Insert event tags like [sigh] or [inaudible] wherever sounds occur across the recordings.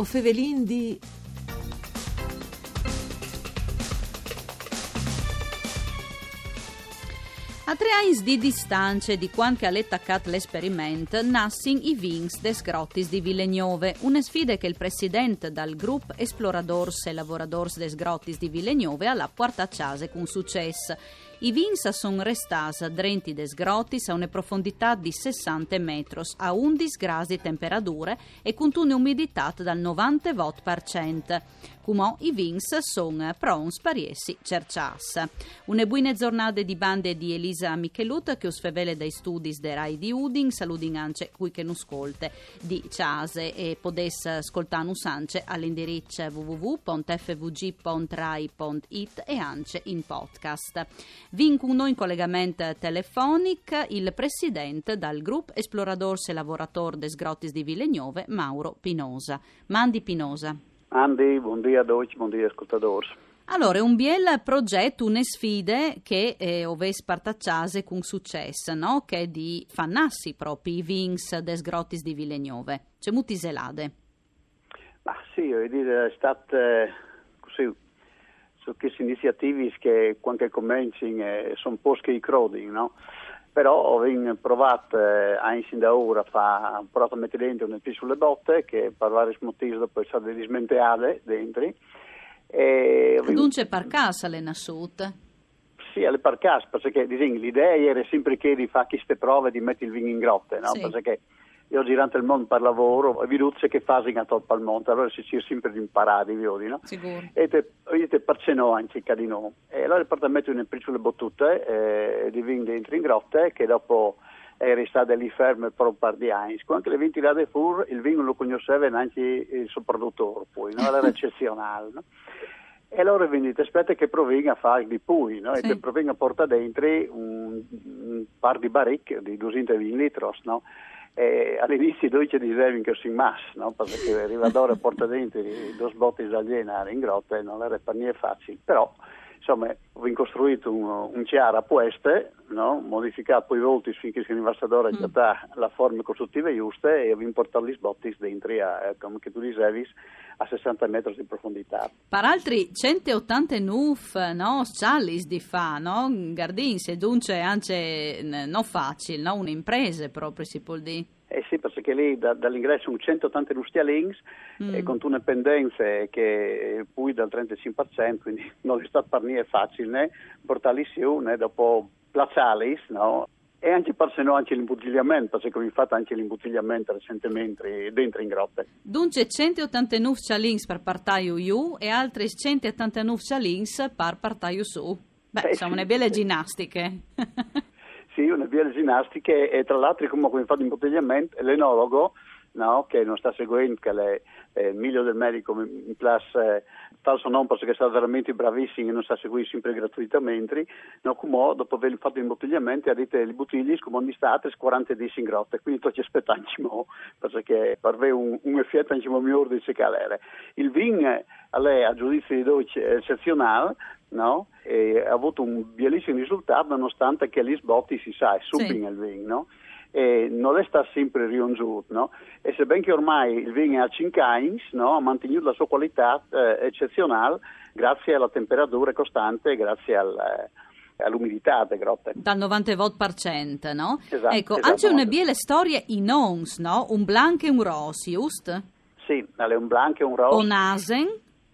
O fevelin di... A tre anni di distanza di quando ha attaccato l'esperimento, nassin i Vings des Grottis di Villeneuve, una sfida che il presidente dal gruppo Exploradors e Lavoradors des Grottis di Villeneuve ha portato con successo. I vins sono restati drenti des grottis a una profondità di 60 metri, a 11 gradi di temperatura e con un'umidità dal 90 watt per cento. Come i vins sono pronti per essi cercias. Una buona giornata di bande di Elisa Michelut che usfevele dai studi de Rai di Udin, saludin anche qui che non ascolte di Ciase e podes ascoltare anche all'indirizzo www.fvg.rai.it e anche in podcast. Vincuno in collegamento telefonico il presidente dal gruppo Esploradors e Lavorator des Grottis di Villeneuve, Mauro Pinosa. Mandi Pinosa. Andi, buongiorno a tutti, buongiorno ascoltatori. Allora, un biel progetto, une sfide che eh, oves partacciase con successo, no? Che è di fannassi proprio i Vings des Grottis di Villeneuve. C'è molti zelade. Ma sì, voglio dire, è stato così su queste iniziative che quando cominciano eh, sono posti i crodi, no? Però ho provato eh, da ora a provato a mettere dentro un più sulle botte che per vari motivi dopo è stato dismenteate dentro. E Dunque per casa le nascute? Sì, alle per casa, perché diciamo, l'idea era sempre che di fare queste prove di mettere il vino in grotte, no? Sì. Perché io girando il mondo per lavoro, veduto che fasi troppo al mondo, allora si cerca sempre di imparare, vedi, no? Sicuro. E te, io te percenò anche di noi. E allora porto a mettere una piccole battute eh, di vino dentro in grotte, che dopo era stato lì fermo per un par di anni. Quando le 20 tirate fuori, il vino lo conosceva anche il suo produttore, poi, no? Era [laughs] eccezionale, no? E allora quindi ti aspetta che provenga a fare di pui, no? Sì. E provenga a portare dentro un, un par di baricche di 220 litri, no? E all'inizio noi ci dicevano che si mass, no? perché arrivadore porta dentro due botti italiane in grotta e non era per niente facile, però insomma ho costruito un, un chiaro a pueste, no? modificato i volti finché l'ambasciatore mm. ha la forma costruttiva giusta e ho portato gli sbotti dentro, a, come tu dicevi, a 60 metri di profondità. Per altri 180 nuf, no? Challis di fa, no? Gardin, se dunque anche non facile, no? Un'impresa proprio si può dire. Eh sì, perché lì da, dall'ingresso sono 180 links mm. e con una pendenza che poi dal 35%, quindi [laughs] non è stato per niente facile né portarli su, né dopo placiarli, no? E anche per se no anche l'imbottigliamento, perché abbiamo fatto anche l'imbottigliamento recentemente dentro in grotte. Dunque 189 links per partaio U e altri 189 links per partaio su. Beh, eh, sono sì, una belle sì. ginnastiche. [laughs] sì, una belle ginnastiche e tra l'altro come abbiamo fatto l'imbottigliamento, l'enologo no, che non sta seguendo, che è il migliore del medico in classe falso non perché sta veramente bravissimo e non sa seguire sempre gratuitamente, no, come dopo aver fatto imbottigliamento, ha detto le bottiglie come di state 40 di in grotte, quindi tu ci aspettiamo perché per avere un, un effetto anche migliore di calere. Il vin è a giudizio di dolce eccezionale, no? E ha avuto un bellissimo risultato nonostante che gli sbotti si sa, è subito sì. il vino, no? e non è stato sempre riongiuto, no? E sebbene che ormai il vino è a 5 anni, no? ha mantenuto la sua qualità eh, eccezionale grazie alla temperatura costante e grazie al, eh, all'umidità delle grotte. Dal 90 volt per cento, no? Esatto, ecco, esatto. anche una bella storia in ons, no? Un blanco e un rosso, giusto? Sì, un blanco e un rosso. Ponasen?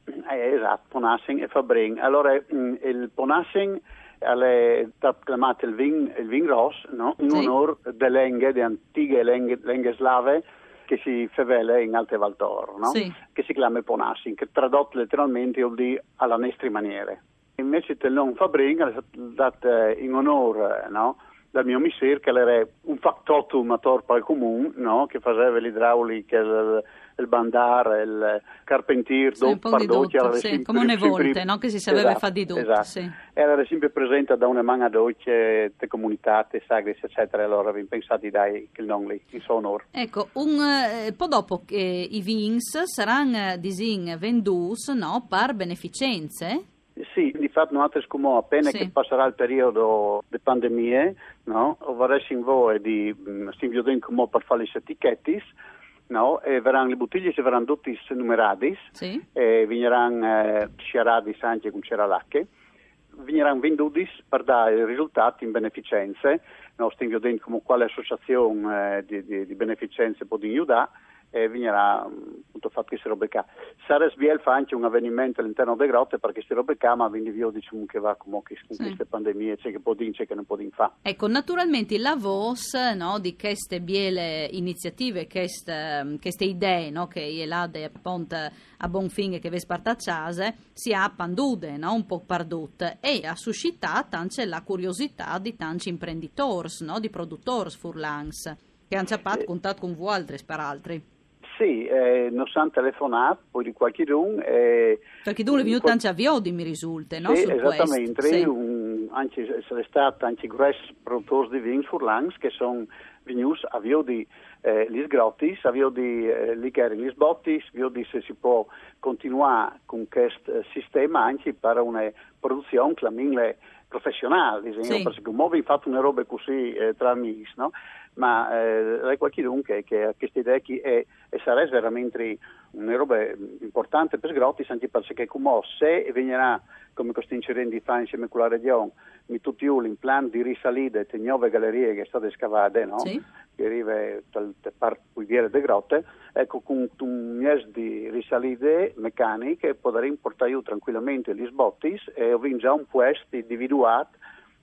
Eh, esatto, Ponasen e Fabrin. Allora, mm, il Ponasen alle chiamate il vin, il vin ros, no? in sì. onore delle lenghe, di antiche lenghe, lenghe slave che si favele in Alte Valtor, no? sì. che si chiama Ponassin, che tradotto letteralmente vuol dire alla nostre maniere. Invece il nome Fabring è dato in onore no? Dal mio misser, che era un factotum a Torpa al comune, no? che faceva l'idraulica, il, il bandar, il carpentier, sì, un po' di tutto, sì, come una volte, no? che si sapeva esatto, fare di tutto. Esatto. Sì. Era sempre presente da una mano dolce, te comunità, te sagres, eccetera, allora abbiamo pensato dai il nome lì, in suo onore. Ecco, un eh, po' dopo che i vins saranno eh, disin vendus, no, per beneficenze? Sì, di fatto noi come appena sì. che passerà il periodo di pandemie, no, vorrei in voi di mm, si come per fare le etichette, no? e verranno le bottiglie si verranno tutti numerati, Sì. e vigneranno eh, sciarati anche con ceralacche, vigneranno venduti per dare risultati in beneficenze, no? stiamo vedendo come quale associazione eh, di, di, di beneficenze può aiutare, e vignerà appunto fatto che si qua. Sares Biel fa anche un avvenimento all'interno delle grotte perché si qua, ma quindi io diciamo che va come con Sì. queste pandemie, c'è che può dire, c'è che non può dire fa. Ecco, naturalmente la VOS no, di queste biele iniziative, queste, queste idee no, che è là de, appunto, a buon fine che ve spartacciase, si ha pandude, no, un po' perdute e ha suscitato anche la curiosità di tanti imprenditori, no, di produttori furlans, che hanno fatto Eh. contatto con voi altri per altri. Sì, eh, non hanno telefonato, poi di qualche d'un. Eh, Perché tu è venuto qual- anche a Viodi, mi risulta, no? Sì, esattamente. Sì. Un, anche, sono stati anche grossi produttori di vini furlangs che sono venuti a Viodi eh, gli sgrottis, a Viodi eh, che erano gli sbottis, Viodi se si può continuare con questo eh, sistema anche per una produzione chiamiamole professionale, Sì. perché come abbiamo fatto una roba così eh, tra amici, no? Ma eh, è qualcuno che, questa idea che è, e sarebbe veramente una roba importante per sgrotti, anche perché come se venirà come costinci rendi fa insieme con la regione, mi tutti un plan di risalire le nuove gallerie che sono state scavate, no? Sì. che arriva dal par pugliere de grotte, ecco con un mese di risalite meccaniche potremo portare io tranquillamente gli sbottis e ho già un puesto individuato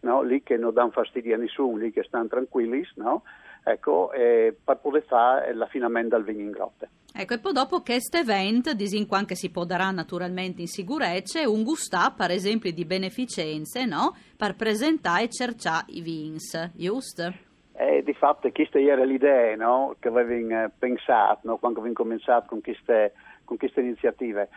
no? lì che non danno fastidio a nessuno, lì che stanno tranquilli, no? ecco, eh, per poter fare l'affinamento al vino in grotte. Ecco, e poi dopo questo evento, disin anche si può darà naturalmente in sicurezza, un gustà, per esempio, di beneficenze, no? Per presentare e cercare i vins, giusto? E di fatto questa era l'idea no? che avevamo pensato no? quando abbiamo cominciato con queste, con queste iniziative.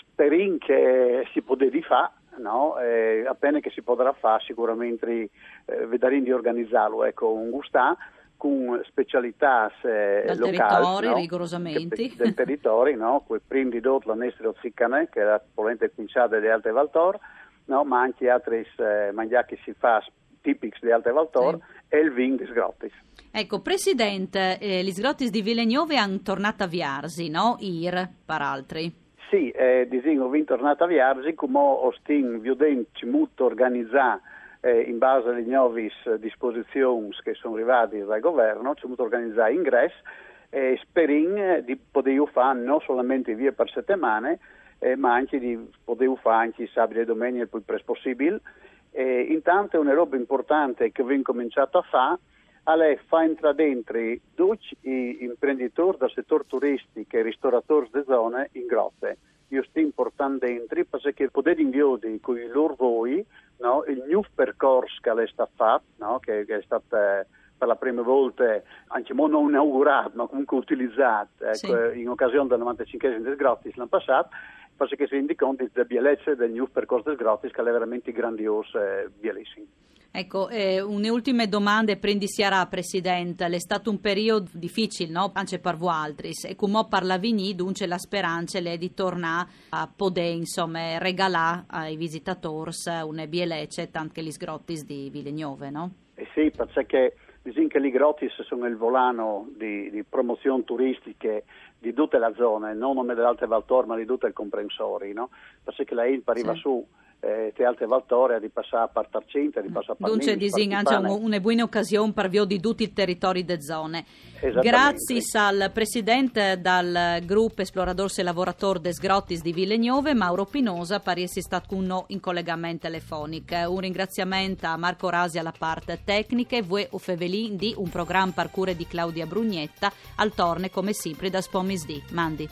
Speriamo che si potesse fare, no? E appena che si potrà fare sicuramente eh, vedremo di organizzarlo. Ecco, un gustà con specialità eh, Dal locali, territorio, no? rigorosamente. Che- del territorio, no? Quei primi di dot la Nestro Ziccane, che era probabilmente cominciata di Alte Valtor, no? ma anche altri eh, mangiati che si fa tipici di Alte Valtor Sì. e il vin di Sgrottis. Ecco, Presidente, eh, gli sgrottis di Vilegnove hanno tornato a Viarsi, no? Ir, per altri. Sì, eh, disingo vin tornata a Viarsi, come ostin viudenci molto organizzati eh, in base alle nuove disposizioni che sono arrivate dal governo, ci molto organizzare ingresso e speriamo di poter fare non solamente via per settimane, eh, ma anche di poter fare anche sabato e domenica il più presto possibile. E intanto è una roba importante che abbiamo cominciato a fare, a lei fa entrare dentro tutti gli imprenditori del settore turistico e ristoratori delle zone in grotte. Io sto portando dentro perché potete inviare con i loro voi no, il nuovo percorso che lei sta fatto, no, che, è stato eh, per la prima volta, anche mo non inaugurato, ma comunque utilizzato ecco, Sì. in occasione del 95 del Grottis l'anno passato, perché si rende conto della bellezza del nuovo percorso del Grottis che è veramente grandioso e bellissimo. Ecco, eh, une ultime domande prendi Siara, Presidente. È stato un periodo difficile, no? Anche per voi altri. E come parlavi ni, dunque la speranza è di tornare a poter, insomma, regalare ai visitatori una bielecce, tanto che gli sgrottis di Vilegnove, no? Eh sì, perché diciamo che i Grottis sono il volano di, di promozioni turistiche di tutta la zona, non come dell'Alte Valtor, ma di tutto il comprensori, no? Perché la ILP arriva Sì. su eh, te Alte Valtoria di passare a Partarcinta, di passare a Dunque, Parminis, disin anche Partipane. un- una buona occasione per via di tutti i territori delle zone. Grazie al Presidente del gruppo Esploradores e Lavorator des Grottis di Vilegnove, Mauro Pinosa, per essere stato con noi in collegamento telefonico. Un ringraziamento a Marco Rasi alla parte tecnica e voi Fevelin di un programma per cure di Claudia Brugnetta, al torne come sempre da Spomis di. Mandi.